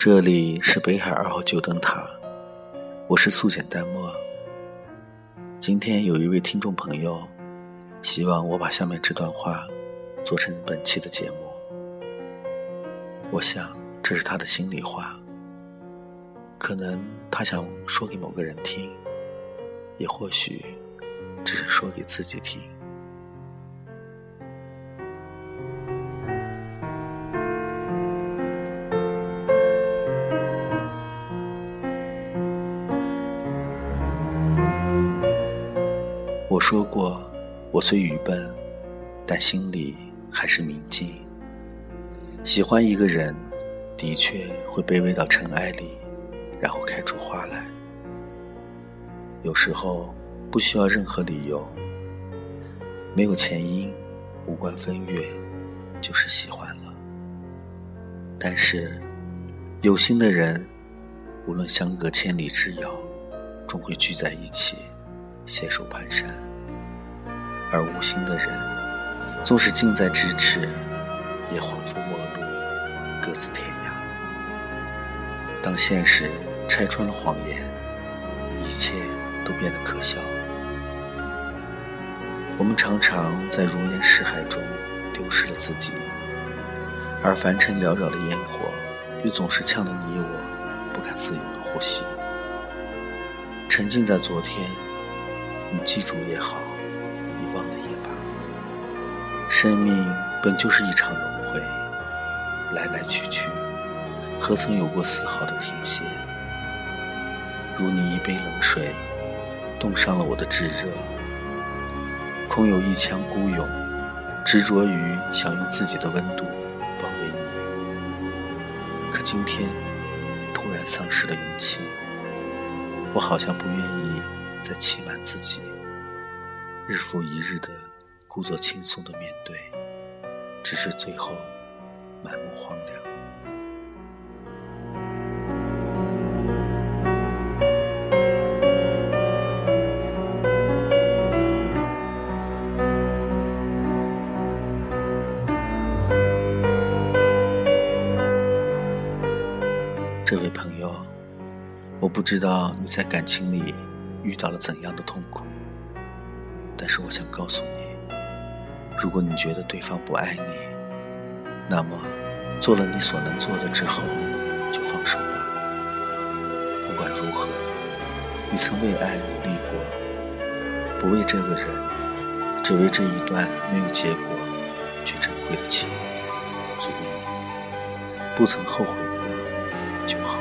这里是北海二号旧灯塔，我是素简淡漠。今天有一位听众朋友，希望我把下面这段话做成本期的节目。我想这是他的心里话，可能他想说给某个人听，也或许只是说给自己听。说过，我虽愚笨，但心里还是明镜。喜欢一个人，的确会卑微到尘埃里，然后开出花来。有时候不需要任何理由，没有前因，无关风月，就是喜欢了。但是，有心的人，无论相隔千里之遥，终会聚在一起。携手蹒跚，而无心的人，纵使近在咫尺，也恍惚陌路，各自天涯。当现实拆穿了谎言，一切都变得可笑。我们常常在如烟似海中丢失了自己，而凡尘缭绕的烟火，又总是呛得你我不敢自由的呼吸。沉浸在昨天。你记住也好，生命本就是一场轮回，来来去去，何曾有过丝毫的停歇？如你一杯冷水，冻伤了我的炙热。空有一腔孤勇，执着于想用自己的温度包围你。可今天突然丧失了勇气，我好像不愿意。再欺瞒自己，日复一日的故作轻松的面对，只是最后满目荒凉。这位朋友，我不知道你在感情里。遇到了怎样的痛苦？但是我想告诉你，如果你觉得对方不爱你，那么做了你所能做的之后，就放手吧。不管如何，你曾为爱努力过，不为这个人，只为这一段没有结果却珍贵的情，足矣。不曾后悔过就好。